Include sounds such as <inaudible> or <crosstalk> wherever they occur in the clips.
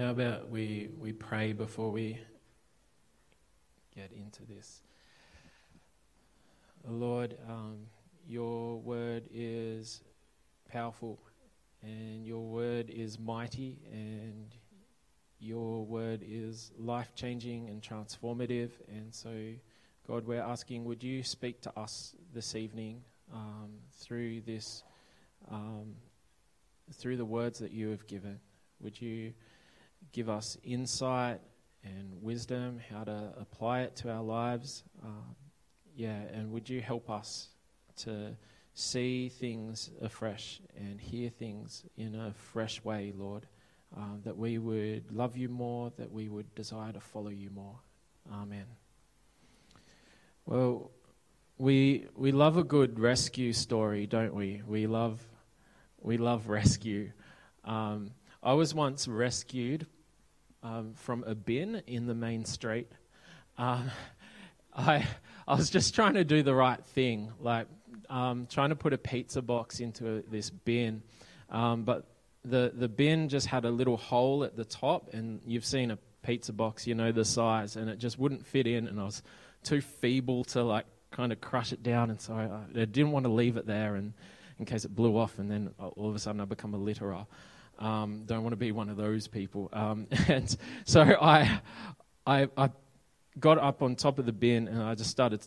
How about we, we pray before we get into this? Lord, um, your word is powerful and your word is mighty and your word is life changing and transformative. And so, God, we're asking, would you speak to us this evening um, through this, um, through the words that you have given? Would you give us insight and wisdom how to apply it to our lives? Um, yeah, and would you help us to see things afresh and hear things in a fresh way, Lord? Uh, that we would love you more, that we would desire to follow you more. Amen. Well, we we love a good rescue story, don't we? We love we love rescue. Um, I was once rescued um, from a bin in the main street. Um, <laughs> I I was just trying to do the right thing, like um, trying to put a pizza box into this bin, um, but the the bin just had a little hole at the top, and you've seen a pizza box, you know the size, and it just wouldn't fit in, and I was too feeble to like kind of crush it down, and so I, I didn't want to leave it there, and in case it blew off, and then all of a sudden I become a litterer. Um, don't want to be one of those people. Um, <laughs> and so I, I, I, got up on top of the bin and I just started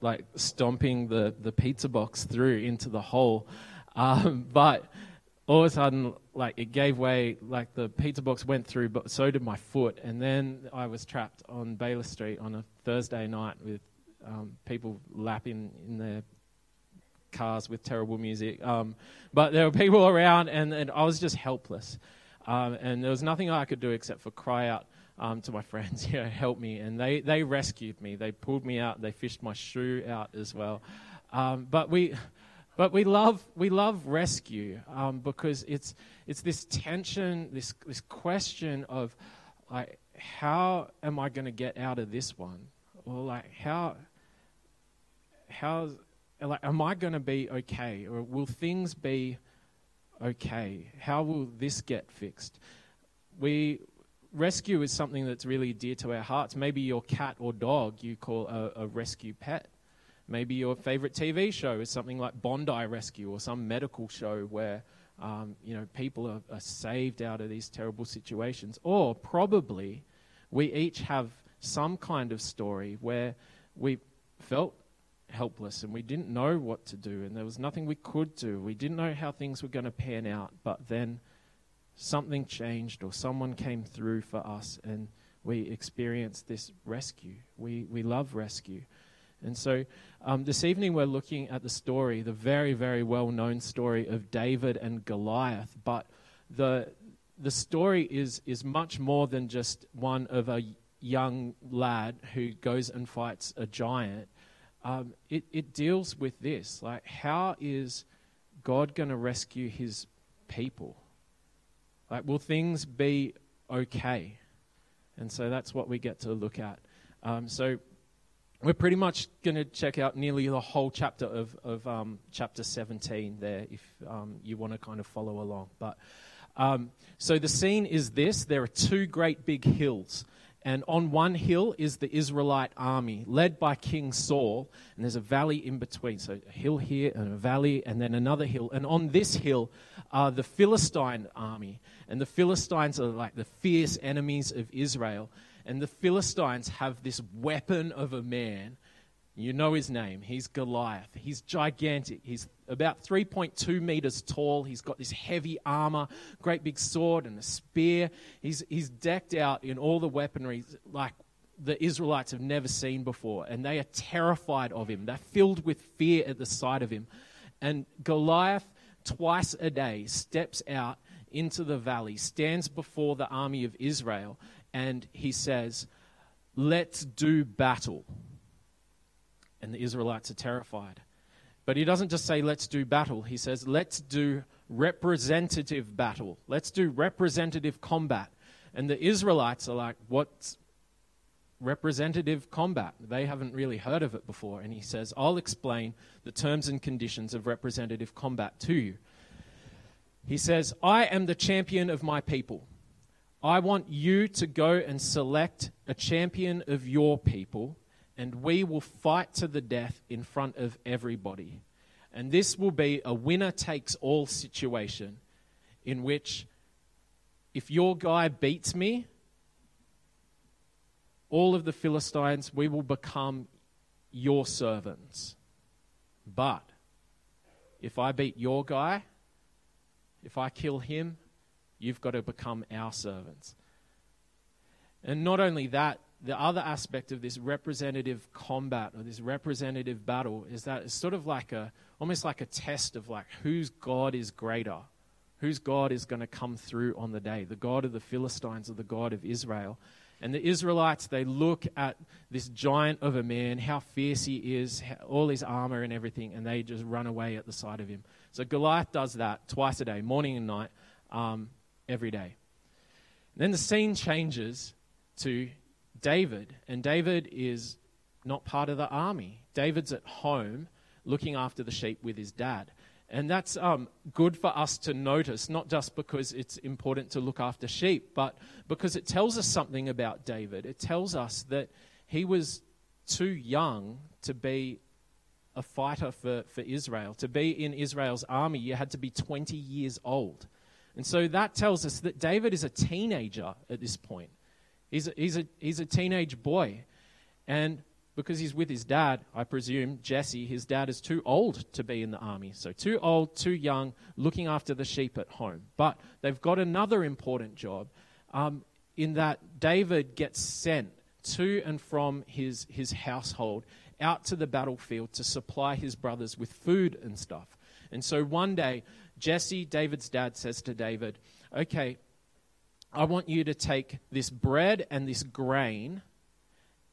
like stomping the, the pizza box through into the hole. Um, but all of a sudden, like it gave way, like the pizza box went through, but so did my foot. And then I was trapped on Baylis Street on a Thursday night with um, people lapping in their cars with terrible music. Um, but there were people around, and, and I was just helpless. Um, and there was nothing I could do except for cry out um, to my <laughs> friends, you know, help me. And they, they rescued me. They pulled me out. They fished my shoe out as well. Um, but we, but we love, we love rescue um, because it's, it's this tension, this, this question of, like, how am I going to get out of this one? Or like, how, how, like, am I going to be okay? Or will things be okay? How will this get fixed? We, rescue is something that's really dear to our hearts. Maybe your cat or dog you call a, a, rescue pet. Maybe your favorite TV show is something like Bondi Rescue or some medical show where um, you know people are, are saved out of these terrible situations. Or probably we each have some kind of story where we felt helpless and we didn't know what to do and there was nothing we could do. We didn't know how things were going to pan out, but then something changed or someone came through for us and we experienced this rescue. We, we love rescue. And so um, this evening we're looking at the story, the very, very well known story of David and Goliath. But the, the story is, is much more than just one of a young lad who goes and fights a giant. Um, it, it deals with this like, how is God going to rescue his people? Like, will things be okay? And so that's what we get to look at. Um, so we're pretty much going to check out nearly the whole chapter of, of um, chapter 17 there if um, you want to kind of follow along. But um, so the scene is this there are two great big hills. And on one hill is the Israelite army, led by King Saul. And there's a valley in between. So a hill here and a valley, and then another hill. And on this hill are the Philistine army. And the Philistines are like the fierce enemies of Israel. And the Philistines have this weapon of a man. You know his name. He's Goliath. He's gigantic. He's about 3.2 meters tall. He's got this heavy armor, great big sword, and a spear. He's, he's decked out in all the weaponry like the Israelites have never seen before. And they are terrified of him. They're filled with fear at the sight of him. And Goliath, twice a day, steps out into the valley, stands before the army of Israel, and he says, Let's do battle. And the Israelites are terrified. But he doesn't just say, let's do battle. He says, let's do representative battle. Let's do representative combat. And the Israelites are like, what's representative combat? They haven't really heard of it before. And he says, I'll explain the terms and conditions of representative combat to you. He says, I am the champion of my people. I want you to go and select a champion of your people, and we will fight to the death in front of everybody. And this will be a winner takes all situation in which if your guy beats me, all of the Philistines, we will become your servants. But if I beat your guy, if I kill him, you've got to become our servants. And not only that, the other aspect of this representative combat or this representative battle is that it's sort of like a almost like a test of like whose God is greater, whose God is going to come through on the day, the God of the Philistines or the God of Israel. And the Israelites, they look at this giant of a man, how fierce he is, all his armor and everything, and they just run away at the sight of him. So Goliath does that twice a day, morning and night, um, every day. then the scene changes to David, and David is not part of the army. David's at home looking after the sheep with his dad. And that's um, good for us to notice, not just because it's important to look after sheep, but because it tells us something about David. It tells us that he was too young to be a fighter for, for Israel. To be in Israel's army, you had to be 20 years old. And so that tells us that David is a teenager at this point. He's a, he's a, he's a teenage boy. And because he's with his dad, I presume, Jesse, his dad is too old to be in the army. So, too old, too young, looking after the sheep at home. But they've got another important job um, in that David gets sent to and from his, his household out to the battlefield to supply his brothers with food and stuff. And so one day, Jesse, David's dad, says to David, Okay, I want you to take this bread and this grain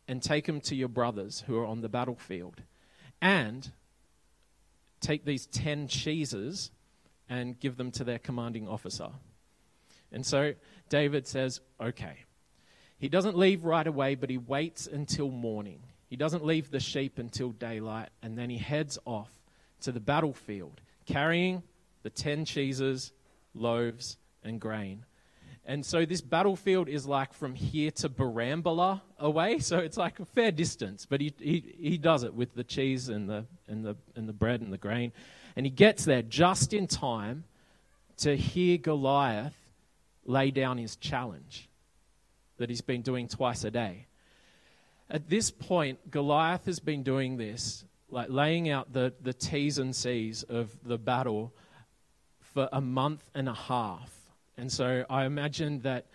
and take them to your brothers who are on the battlefield. And take these 10 cheeses and give them to their commanding officer. And so David says, okay. He doesn't leave right away, but he waits until morning. He doesn't leave the sheep until daylight, and then he heads off to the battlefield carrying the 10 cheeses, loaves, and grain. And so this battlefield is like from here to Borambola away. So it's like a fair distance, but he, he, he does it with the cheese and the, and, the, and the bread and the grain. And he gets there just in time to hear Goliath lay down his challenge that he's been doing twice a day. At this point, Goliath has been doing this, like laying out the, the T's and C's of the battle for a month and a half and so I imagine that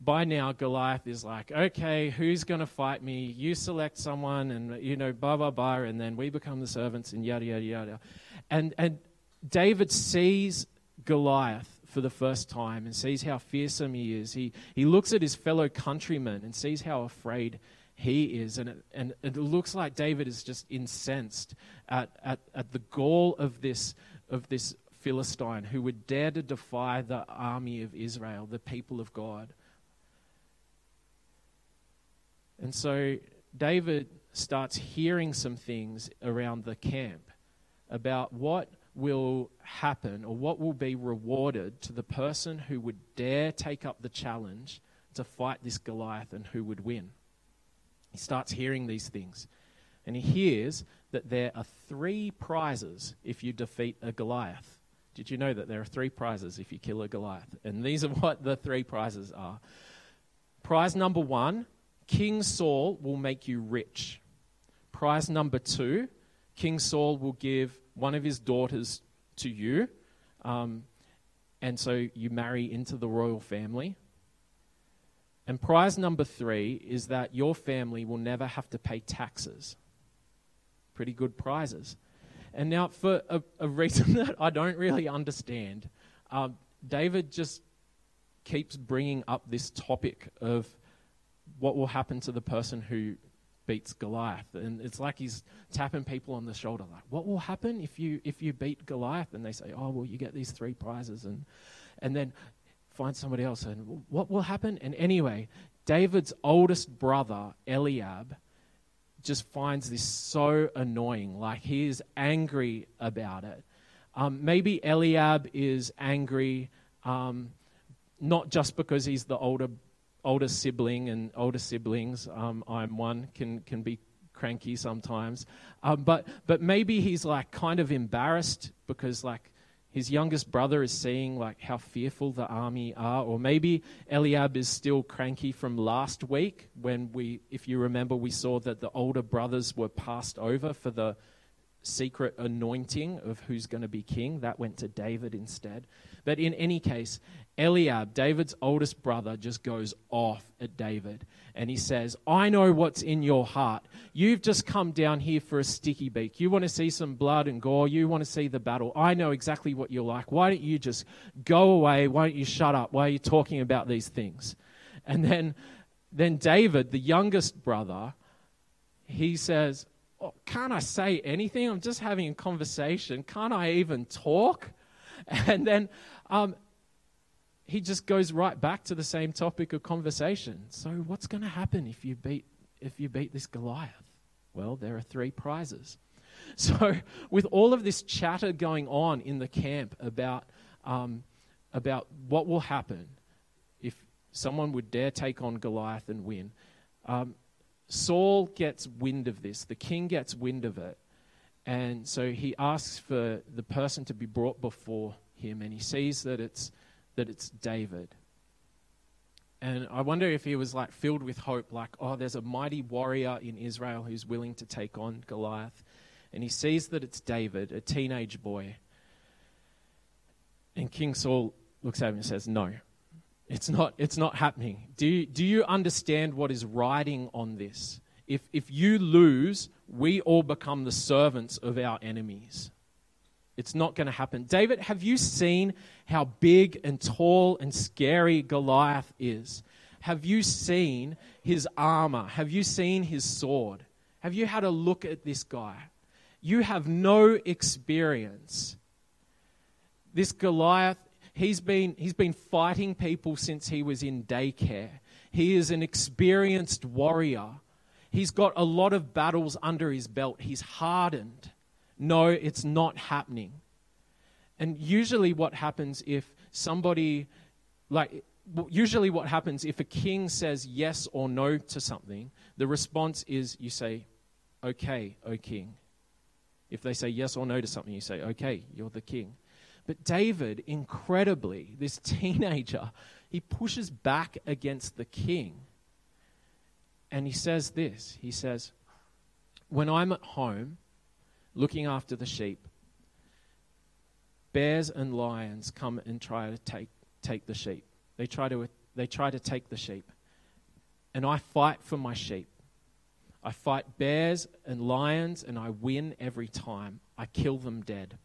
by now Goliath is like, okay, who's going to fight me? You select someone, and you know, blah blah blah, and then we become the servants, and yada yada yada. And and David sees Goliath for the first time and sees how fearsome he is. He he looks at his fellow countrymen and sees how afraid he is, and it, and it looks like David is just incensed at at, at the gall of this of this Philistine who would dare to defy the army of Israel, the people of God. And so David starts hearing some things around the camp about what will happen or what will be rewarded to the person who would dare take up the challenge to fight this Goliath and who would win. He starts hearing these things. And he hears that there are three prizes if you defeat a Goliath. Did you know that there are three prizes if you kill a Goliath? And these are <laughs> what the three prizes are. Prize number one King Saul will make you rich. Prize number two King Saul will give one of his daughters to you. Um, and so you marry into the royal family. And prize number three is that your family will never have to pay taxes. Pretty good prizes. And now, for a, a reason <laughs> that I don't really understand, um, David just keeps bringing up this topic of what will happen to the person who beats Goliath. And it's like he's tapping people on the shoulder, like, what will happen if you if you beat Goliath? And they say, oh, well, you get these three prizes. And, and then find somebody else. And what will happen? And anyway, David's oldest brother, Eliab, just finds this so annoying. Like he is angry about it. Um, maybe Eliab is angry um, not just because he's the older older sibling and older siblings. Um, I'm one can can be cranky sometimes, um, but but maybe he's like kind of embarrassed because like his youngest brother is seeing like how fearful the army are. Or maybe eliab is still cranky from last week when we if you remember we saw that the older brothers were passed over for the secret anointing of who's going to be king. That went to david instead but in any case, Eliab, David's oldest brother, just goes off at David and he says, I know what's in your heart. You've just come down here for a sticky beak. You want to see some blood and gore. You want to see the battle. I know exactly what you're like. Why don't you just go away? Why don't you shut up? Why are you talking about these things? And then, then David, the youngest brother, he says, oh, Can't I say anything? I'm just having a conversation. Can't I even talk? <laughs> And then um, he just goes right back to the same topic of conversation. So, what's going to happen if you beat if you beat this Goliath? Well, there are three prizes. <laughs> So, with all of this chatter going on in the camp about um, about what will happen if someone would dare take on Goliath and win, um, Saul gets wind of this. The king gets wind of it, and so he asks for the person to be brought before him and he sees that it's that it's David. And I wonder if he was like filled with hope, like, oh, there's a mighty warrior in Israel who's willing to take on Goliath. And he sees that it's David, a teenage boy. And King Saul looks at him and says, No, it's not, it's not happening. Do you, do you understand what is riding on this? If, if you lose, we all become the servants of our enemies. It's not going to happen. David, have you seen how big and tall and scary Goliath is? Have you seen his armor? Have you seen his sword? Have you had a look at this guy? You have no experience. This Goliath, he's been, he's been fighting people since he was in daycare. He is an experienced warrior. He's got a lot of battles under his belt. He's hardened. No, it's not happening. And usually, what happens if somebody, like, usually what happens if a king says yes or no to something, the response is you say, okay, O king. If they say yes or no to something, you say, okay, you're the king. But David, incredibly, this <laughs> teenager, he pushes back against the king. And he says this He says, When I'm at home, looking after the sheep, bears and lions come and try to take, take the sheep. They try, to, they try to take the sheep. And I fight for my sheep. I fight bears and lions, and I win every time. I kill them dead.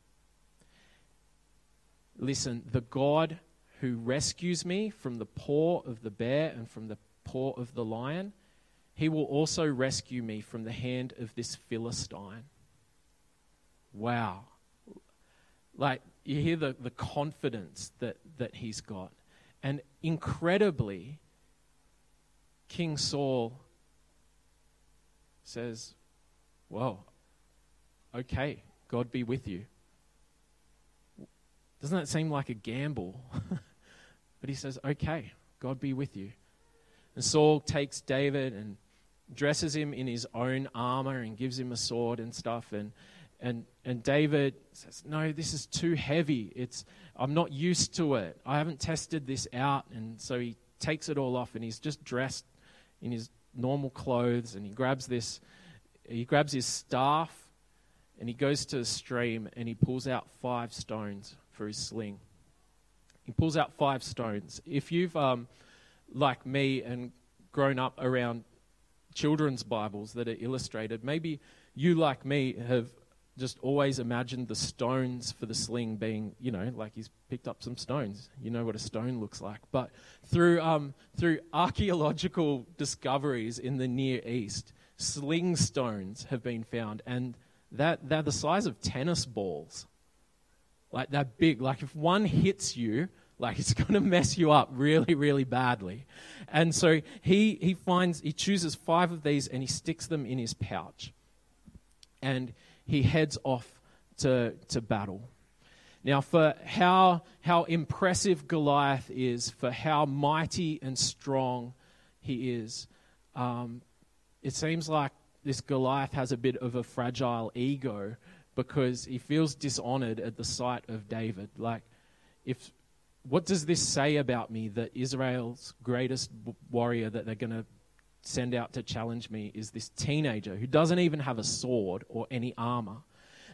Listen, the God who rescues me from the paw of the bear and from the paw of the lion, he will also rescue me from the hand of this Philistine. Wow. Like, you hear the, the confidence that, that he's got. And incredibly, King Saul says, Well, okay, God be with you. Doesn't that seem like a gamble? <laughs> but he says, Okay, God be with you. And Saul takes David and dresses him in his own armor and gives him a sword and stuff. And, and, and David says, No, this is too heavy. It's, I'm not used to it. I haven't tested this out. And so he takes it all off and he's just dressed in his normal clothes and he grabs this, he grabs his staff and he goes to the stream and he pulls out five stones for his sling. He pulls out five stones. If you've, um, like me, and grown up around children's Bibles that are illustrated, maybe you, like me, have just always imagined the stones for the sling being, you know, like he's picked up some stones. You know what a stone looks like. But through, um, through archaeological discoveries in the Near East, sling stones have been found, and that, they're the size of tennis balls. Like, they're big. Like, if one hits you, like <laughs> it's going to mess you up really, really badly. And so he, he finds, he chooses five of these and he sticks them in his pouch. And he heads off to, to battle. Now, for how, how impressive Goliath is, for how mighty and strong he is, um, it seems like this Goliath has a bit of a fragile ego because he feels dishonored at the sight of David. Like, if what does this say about me that Israel's greatest warrior that they're going to send out to challenge me is this teenager who doesn't even have a sword or any armor?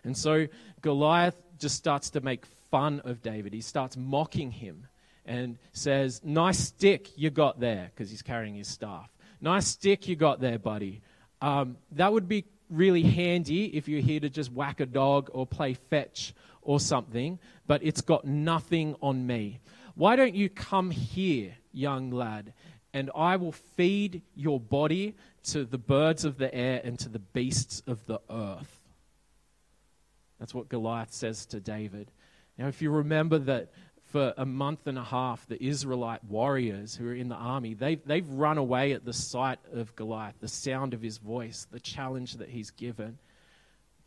And so Goliath just starts to make fun of David. He starts mocking him and says, Nice stick you got there, because he's carrying his staff. Nice stick you got there, buddy. Um, that would be really handy if you're here to just whack a dog or play fetch or something, but it's got nothing on me. Why don't you come here, young lad, and I will feed your body to the birds of the air and to the beasts of the earth? That's what Goliath says to David. Now, if you remember that for a month and a half, the Israelite warriors who are in the army, they've, they've run away at the sight of Goliath, the sound of his voice, the challenge that he's given.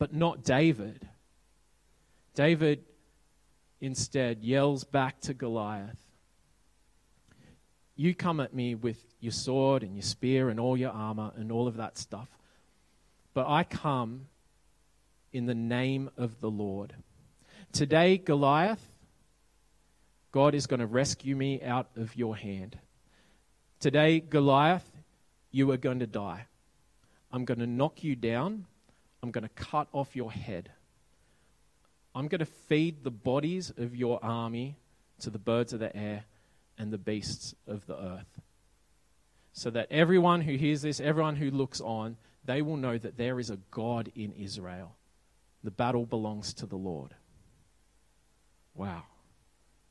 But not David. David instead yells back to Goliath You come at me with your sword and your spear and all your armor and all of that stuff. But I come in the name of the Lord. Today, Goliath, God is going to rescue me out of your hand. Today, Goliath, you are going to die. I'm going to knock you down. I'm going to cut off your head. I'm going to feed the bodies of your army to the birds of the air and the beasts of the earth. So that everyone who hears this, everyone who looks on, they will know that there is a God in Israel. The battle belongs to the Lord. Wow.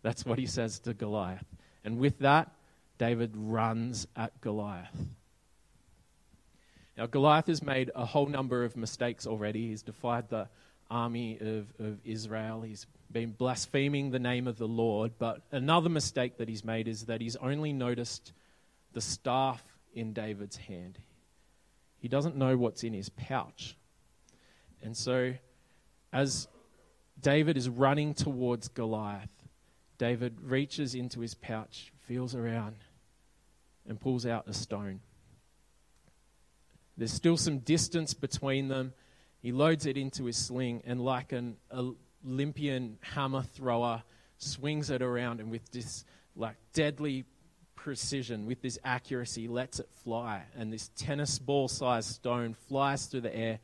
That's what he says to Goliath. And with that, David runs at Goliath. Now, Goliath has made a whole number of mistakes already. He's defied the army of, of Israel. He's been blaspheming the name of the Lord. But another mistake that he's made is that he's only noticed the staff in David's hand. He doesn't know what's in his pouch. And so, as David is running towards Goliath, David reaches into his pouch, feels around, and pulls out a stone. There's still some distance between them. He loads it into his sling and, like an Olympian hammer thrower, swings it around and with this like deadly precision, with this accuracy, lets it fly. And this tennis ball sized stone flies through the air,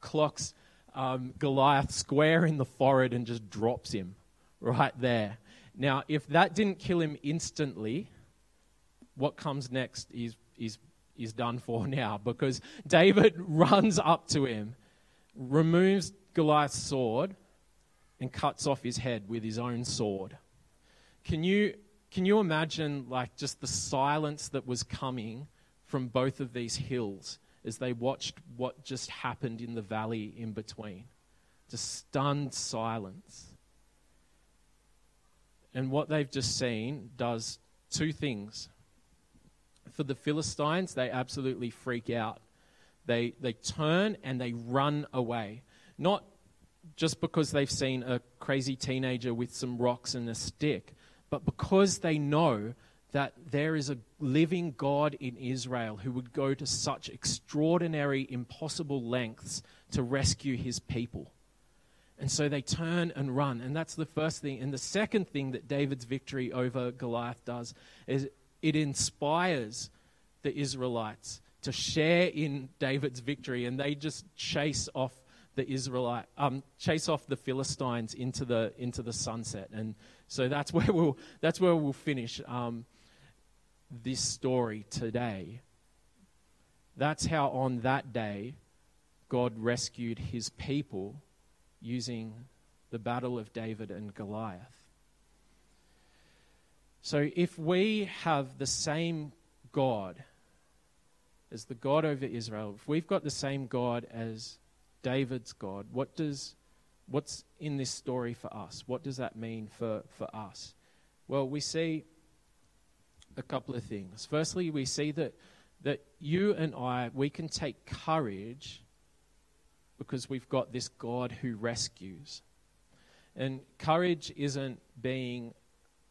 clocks um, Goliath square in the forehead, and just drops him right there. Now, if that didn't kill him instantly, what comes next is, is, is done for <laughs> now because David <laughs> runs up to him removes Goliath's sword and cuts off his head with his own sword. Can you, can you imagine like just the silence that was coming from both of these hills as they watched what just happened in the valley in between? Just stunned silence. And what they've just seen does two things. For the Philistines, they absolutely freak out they, they turn and they run away. Not just because they've seen a crazy teenager with some rocks and a stick, but because they know that there is a living God in Israel who would go to such extraordinary, impossible lengths to rescue his people. And so they turn and run. And that's the first thing. And the second thing that David's victory over Goliath does is it inspires the Israelites to share in David's victory, and they just chase off the Israelite, um, chase off the Philistines into the into the sunset, and so that's <laughs> where we'll that's where we'll finish um, this story today. That's how on that day, God rescued His people using the battle of David and Goliath. So if we have the same God as the God over Israel, if we've got the same God as David's God, what does what's in this story for us? What does that mean for, for us? Well, we see a couple of things. Firstly, we see that that you and I we can take courage because we've got this God who rescues. And courage isn't being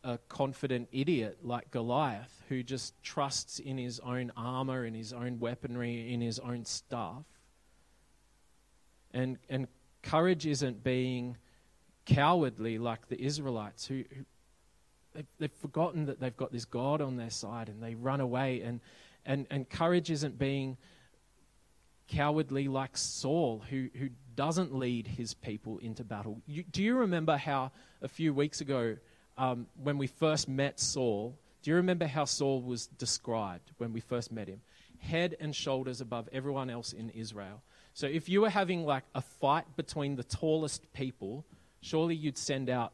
a confident idiot like Goliath who just trusts in his own armor, in his own weaponry, in his own stuff. And, and courage isn't being cowardly like the Israelites who, who they've, they've forgotten that they've got this God on their side and they run away. And, and, and courage isn't being cowardly like Saul, who, who doesn't lead his people into battle. You, do you remember how a few weeks ago, um, when we first met Saul, do you remember how Saul was described when we first met him? Head and shoulders above everyone else in Israel. So if you were having like a fight between the tallest people, surely you'd send out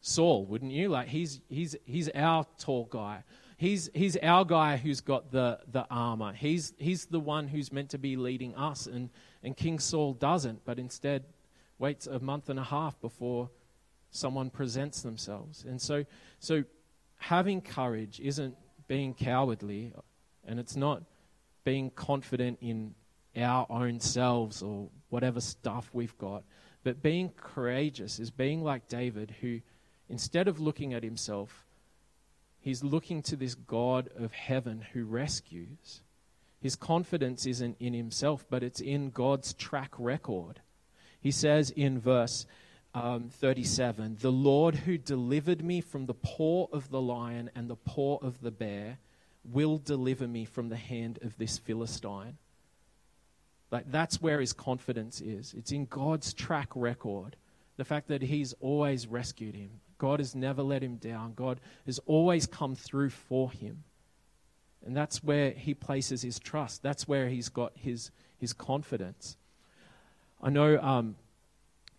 Saul, wouldn't you? Like he's he's he's our tall guy. He's he's our guy who's got the the armor. He's he's the one who's meant to be leading us and and King Saul doesn't, but instead waits a month and a half before someone presents themselves. And so so having courage isn't being cowardly and it's not being confident in our own selves or whatever stuff we've got. But being courageous is being like David, who instead of looking at himself, he's looking to this God of heaven who rescues. His confidence isn't in himself, but it's in God's track record. He says in verse um, 37 The Lord who delivered me from the paw of the lion and the paw of the bear will deliver me from the hand of this Philistine. Like that's where his confidence is. It's in God's track record. The fact that he's always rescued him. God has never let him down. God has always come through for him. And that's where he places his trust. That's where he's got his, his confidence. I know um,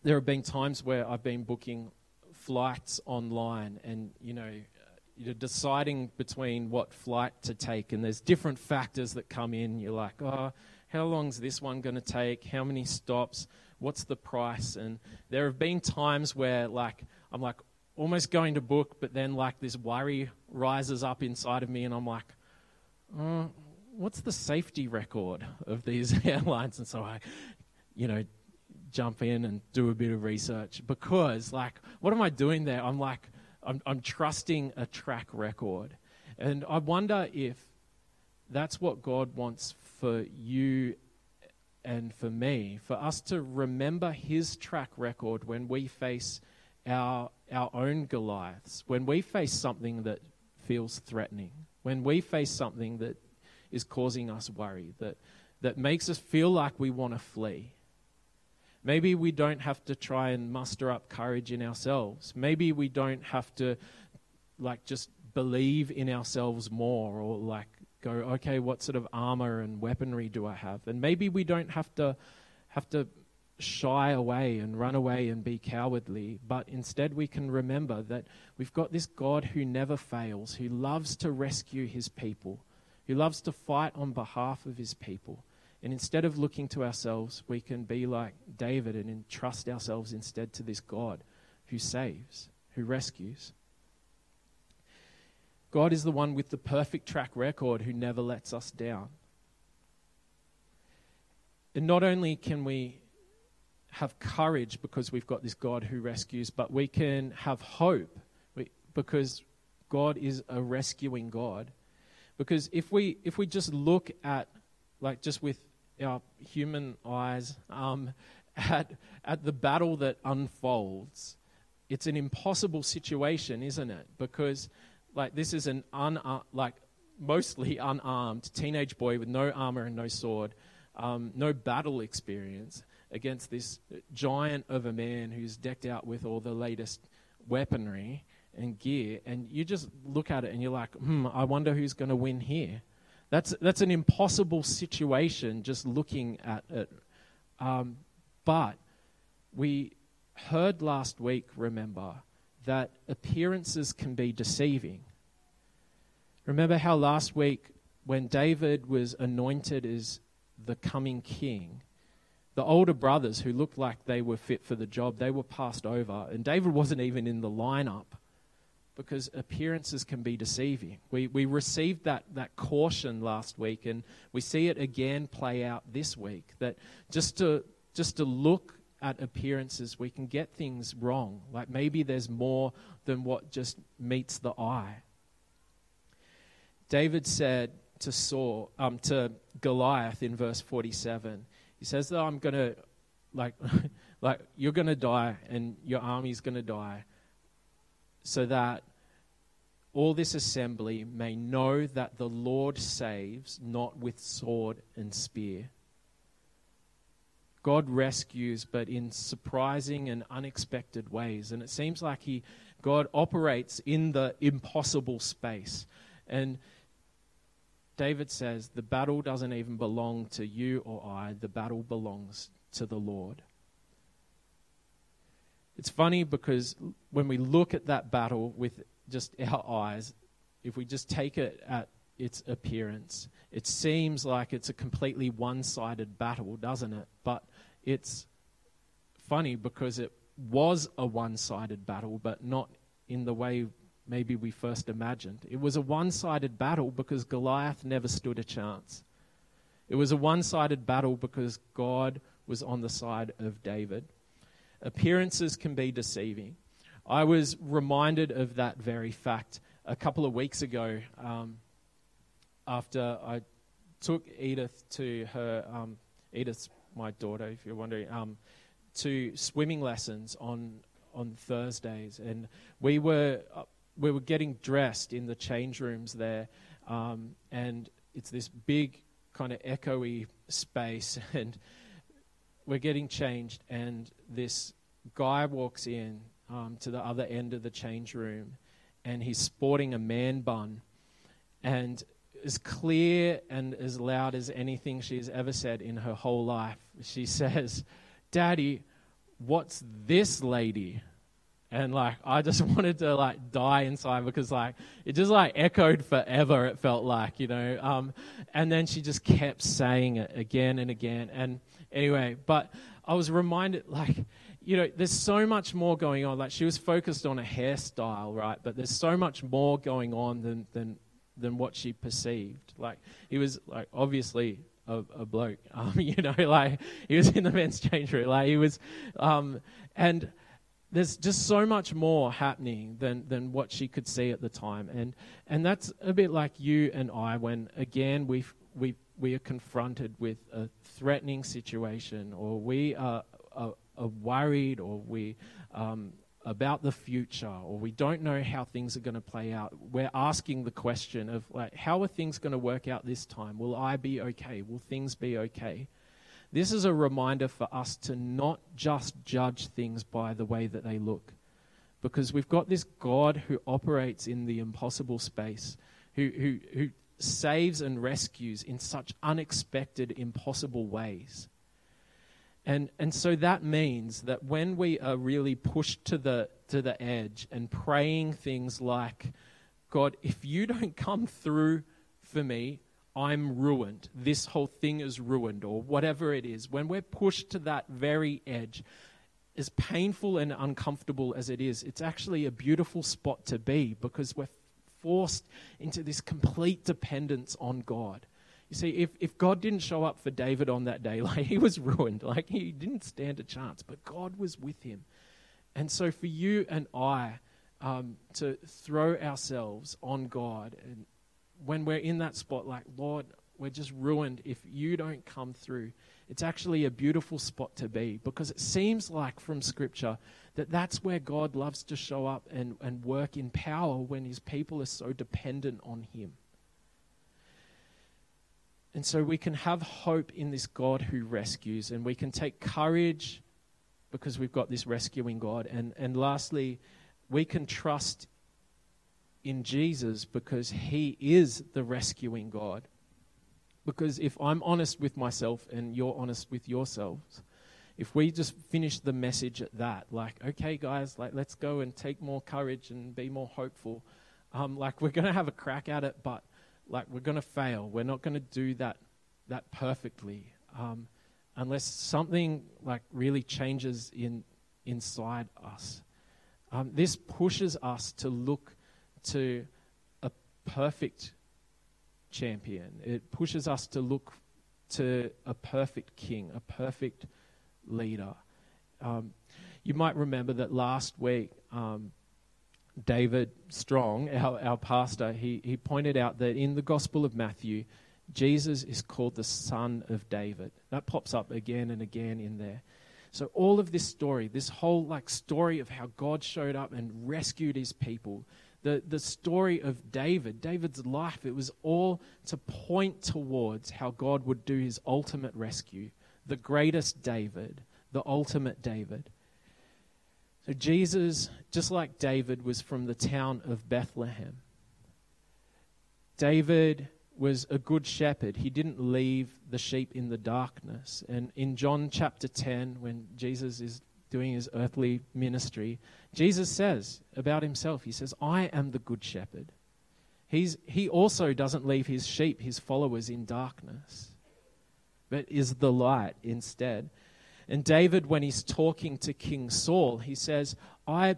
there have been times where I've been booking flights online and, you know, you're deciding between what flight to take, and there's different factors that come in. You're like, oh, how long's this one going to take? How many stops? What's the price? And there have been times where, like, I'm like almost going to book, but then like this worry rises up inside of me, and I'm like, oh, what's the safety record of these <laughs> airlines? And so I, you know, jump in and do a bit of research because, like, what am I doing there? I'm like, I'm, I'm trusting a track record. And I wonder if that's what God wants for you and for me, for us to remember his track record when we face our, our own Goliaths, when we face something that feels threatening, when we face something that is causing us worry, that, that makes us feel like we want to flee. Maybe we don't have to try and muster up courage in ourselves. Maybe we don't have to, like, just believe in ourselves more or, like, go, okay, what sort of armor and weaponry do I have? And maybe we don't have to have to shy away and run away and be cowardly, but instead we can remember that we've got this God who never fails, who loves to rescue his people, who loves to fight on behalf of his people. And instead of looking to ourselves, we can be like David and entrust ourselves instead to this God who saves, who rescues. God is the one with the perfect track record who never lets us down. And not only can we have courage because we've got this God who rescues, but we can have hope because God is a rescuing God. Because if we if we just look at like just with our human eyes um, at at the battle that unfolds, it's an impossible situation, isn't it? Because like this is an un like mostly unarmed teenage boy with no armor and no sword, um, no battle experience against this giant of a man who's decked out with all the latest weaponry and gear, and you just look at it and you're like, hmm, I wonder who's going to win here. That's that's an impossible situation just looking at it. Um, but we heard last week, remember, that appearances can be deceiving. Remember how last week, when David was anointed as the coming king, the older brothers who looked like they were fit for the job, they were passed over. And David wasn't even in the lineup because appearances can be deceiving. We, we received that, that caution last week, and we see it again play out this week that just to, just to look at appearances, we can get things wrong. Like maybe there's more than what just meets the eye. David said to Saul, um, to Goliath in verse 47, he says that I'm going to, like, <laughs> like you're going to die and your army's going to die, so that all this assembly may know that the Lord saves not with sword and spear. God rescues, but in surprising and unexpected ways. And it seems like he, God operates in the impossible space. And David says, The battle doesn't even belong to you or I, the battle belongs to the Lord. It's funny because when we look at that battle with just our eyes, if we just take it at its appearance, it seems like it's a completely one sided battle, doesn't it? But it's funny because it was a one sided battle, but not in the way maybe we first imagined. It was a one sided battle because Goliath never stood a chance. It was a one sided battle because God was on the side of David. Appearances can be deceiving. I was reminded of that very fact a couple of weeks ago um, after I took Edith to her, um, Edith's my daughter, if you're wondering, um, to swimming lessons on on Thursdays, and we were uh, we were getting dressed in the change rooms there, um, and it's this big kind of echoey space, <laughs> and we're getting changed, and this guy walks in um, to the other end of the change room, and he's sporting a man bun, and as clear and as loud as anything she's ever said in her whole life. She <laughs> says, Daddy, what's this lady? And like, I just <laughs> wanted to like die inside because like, it just like echoed forever, it felt like, you know. Um, and then she just kept saying it again and again. And anyway, but I was reminded, like, you know, there's so much more going on. Like, she was focused on a hairstyle, right? But there's so much more going on than, than, than what she perceived. Like, he was, like, obviously a, a bloke, <laughs> um, you know, like, he was in the <laughs> men's change room. Like, he was, um, and there's just so much more happening than, than what she could see at the time. And, and that's a bit like you and I when, again, we we, we are confronted with a threatening situation or we are are, are worried or we um, about the future or we don't know how things are going to play out. We're asking the question of like how are things going to work out this time? Will i be okay? Will things be okay this is a reminder for us to not just judge things by the way that they look. Because we've got this god who operates in the impossible space who, who, who saves and rescues in such unexpected impossible ways. And, and so that means that when we are really pushed to the, to the edge and praying things like, God, if you don't come through for me, I'm ruined. This whole thing is ruined, or whatever it is. When we're pushed to that very edge, as painful and uncomfortable as it is, it's actually a beautiful spot to be because we're forced into this complete dependence on God. You see, if, if God didn't show up for David on that day, <laughs> like he was ruined, like he didn't stand a chance, but God was with him. And so for you and I um, to throw ourselves on God, and when we're in that spot, like, Lord, we're just ruined if you don't come through. It's actually a beautiful spot to be because it seems like from Scripture that that's where God loves to show up and, and work in power when his people are so dependent on him. And so we can have hope in this God who rescues, and we can take courage because we've got this rescuing God. And, and lastly, we can trust in Jesus because he is the rescuing God. Because if I'm honest with myself and you're honest with yourselves, if we just finish the message at that, like, okay, guys, like, let's go and take more courage and be more hopeful, um, like, we're going to have a crack at it, but like we're going to fail. We're not going to do that that perfectly um, unless something like really changes in inside us. Um, this pushes us to look to a perfect champion. It pushes us to look to a perfect king, a perfect leader. Um, you might remember that last week, um, David Strong, our, our pastor, he, he pointed out that in the Gospel of Matthew, Jesus is called the Son of David. That pops up again and again in there. So all of this story, this whole like story of how God showed up and rescued his people, the, the story of David, David's life, it was all to point towards how God would do his ultimate rescue, the greatest David, the ultimate David. So Jesus, just like David, was from the town of Bethlehem. David was a good shepherd. He didn't leave the sheep in the darkness. And in John chapter 10, when Jesus is doing his earthly ministry, Jesus says about himself, He says, I am the good shepherd. He's, he also doesn't leave his sheep, his followers, in darkness, but is the light instead. And David, when he's talking to King Saul, he says, I,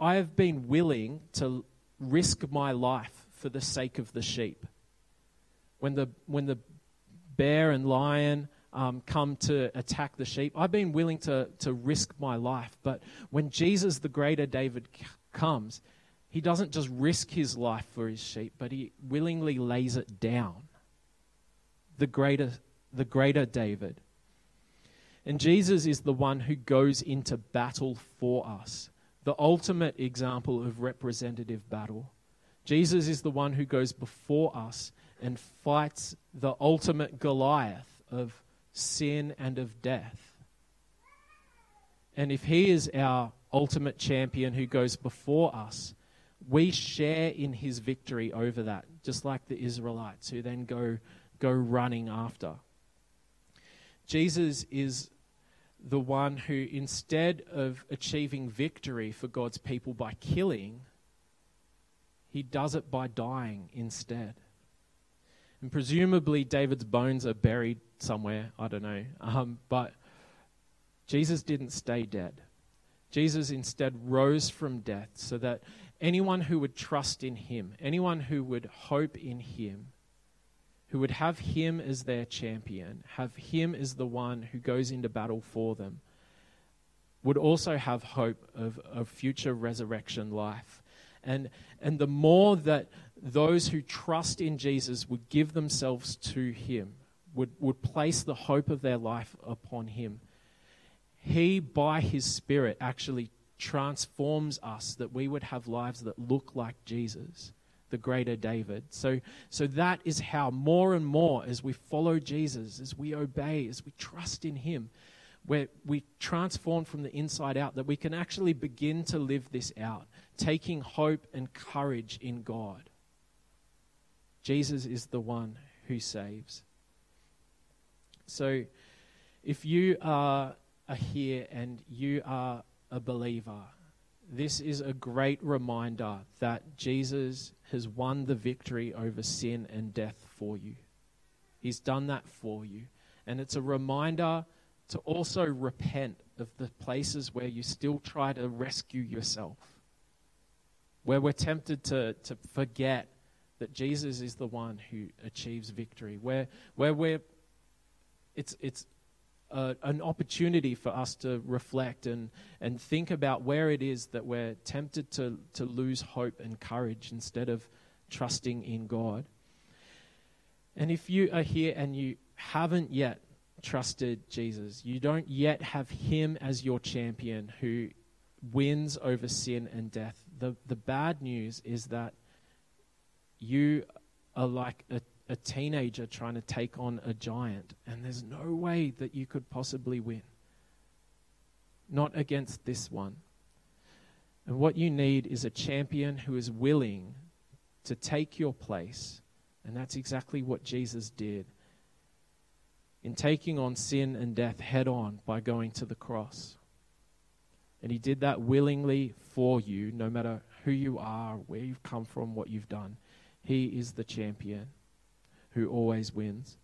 I have been willing to risk my life for the sake of the sheep. When the, when the bear and lion um, come to attack the sheep, I've been willing to, to risk my life. But when Jesus, the greater David, c- comes, he doesn't just risk his life for his sheep, but he willingly lays it down. The greater, the greater David. And Jesus is the one who goes into battle for us, the ultimate example of representative battle. Jesus is the one who goes before us and fights the ultimate Goliath of sin and of death. And if he is our ultimate champion who goes before us, we share in his victory over that, just like the Israelites who then go, go running after. Jesus is the one who, instead of achieving victory for God's people by killing, he does it by dying instead. And presumably, David's bones are buried somewhere. I don't know. Um, but Jesus didn't stay dead. Jesus instead rose from death so that anyone who would trust in him, anyone who would hope in him, who would have him as their champion, have him as the one who goes into battle for them, would also have hope of, of future resurrection life. And, and the more that those who trust in Jesus would give themselves to him, would, would place the hope of their life upon him, he, by his Spirit, actually transforms us that we would have lives that look like Jesus the greater David. So, so that is how more and more as we follow Jesus, as we obey, as we trust in Him, where we transform from the inside out, that we can actually begin to live this out, taking hope and courage in God. Jesus is the one who saves. So, if you are, here and you are a believer, this is a great reminder that Jesus has won the victory over sin and death for you. He's done that for you. And it's a reminder to also repent of the places where you still try to rescue yourself, where we're tempted to, to forget that Jesus is the one who achieves victory, where, where we're, it's, it's an opportunity for us to reflect and, and think about where it is that we're tempted to, to lose hope and courage instead of trusting in God. And if you are here and you haven't yet trusted Jesus, you don't yet have Him as your champion who wins over sin and death, the, the bad news is that you are like a a teenager trying to take on a giant, and there's no way that you could possibly win. Not against this one. And what you need is a champion who is willing to take your place. And that's exactly what Jesus did in taking on sin and death head on by going to the cross. And he did that willingly for you, no matter who you are, where you've come from, what you've done. He is the champion who always wins.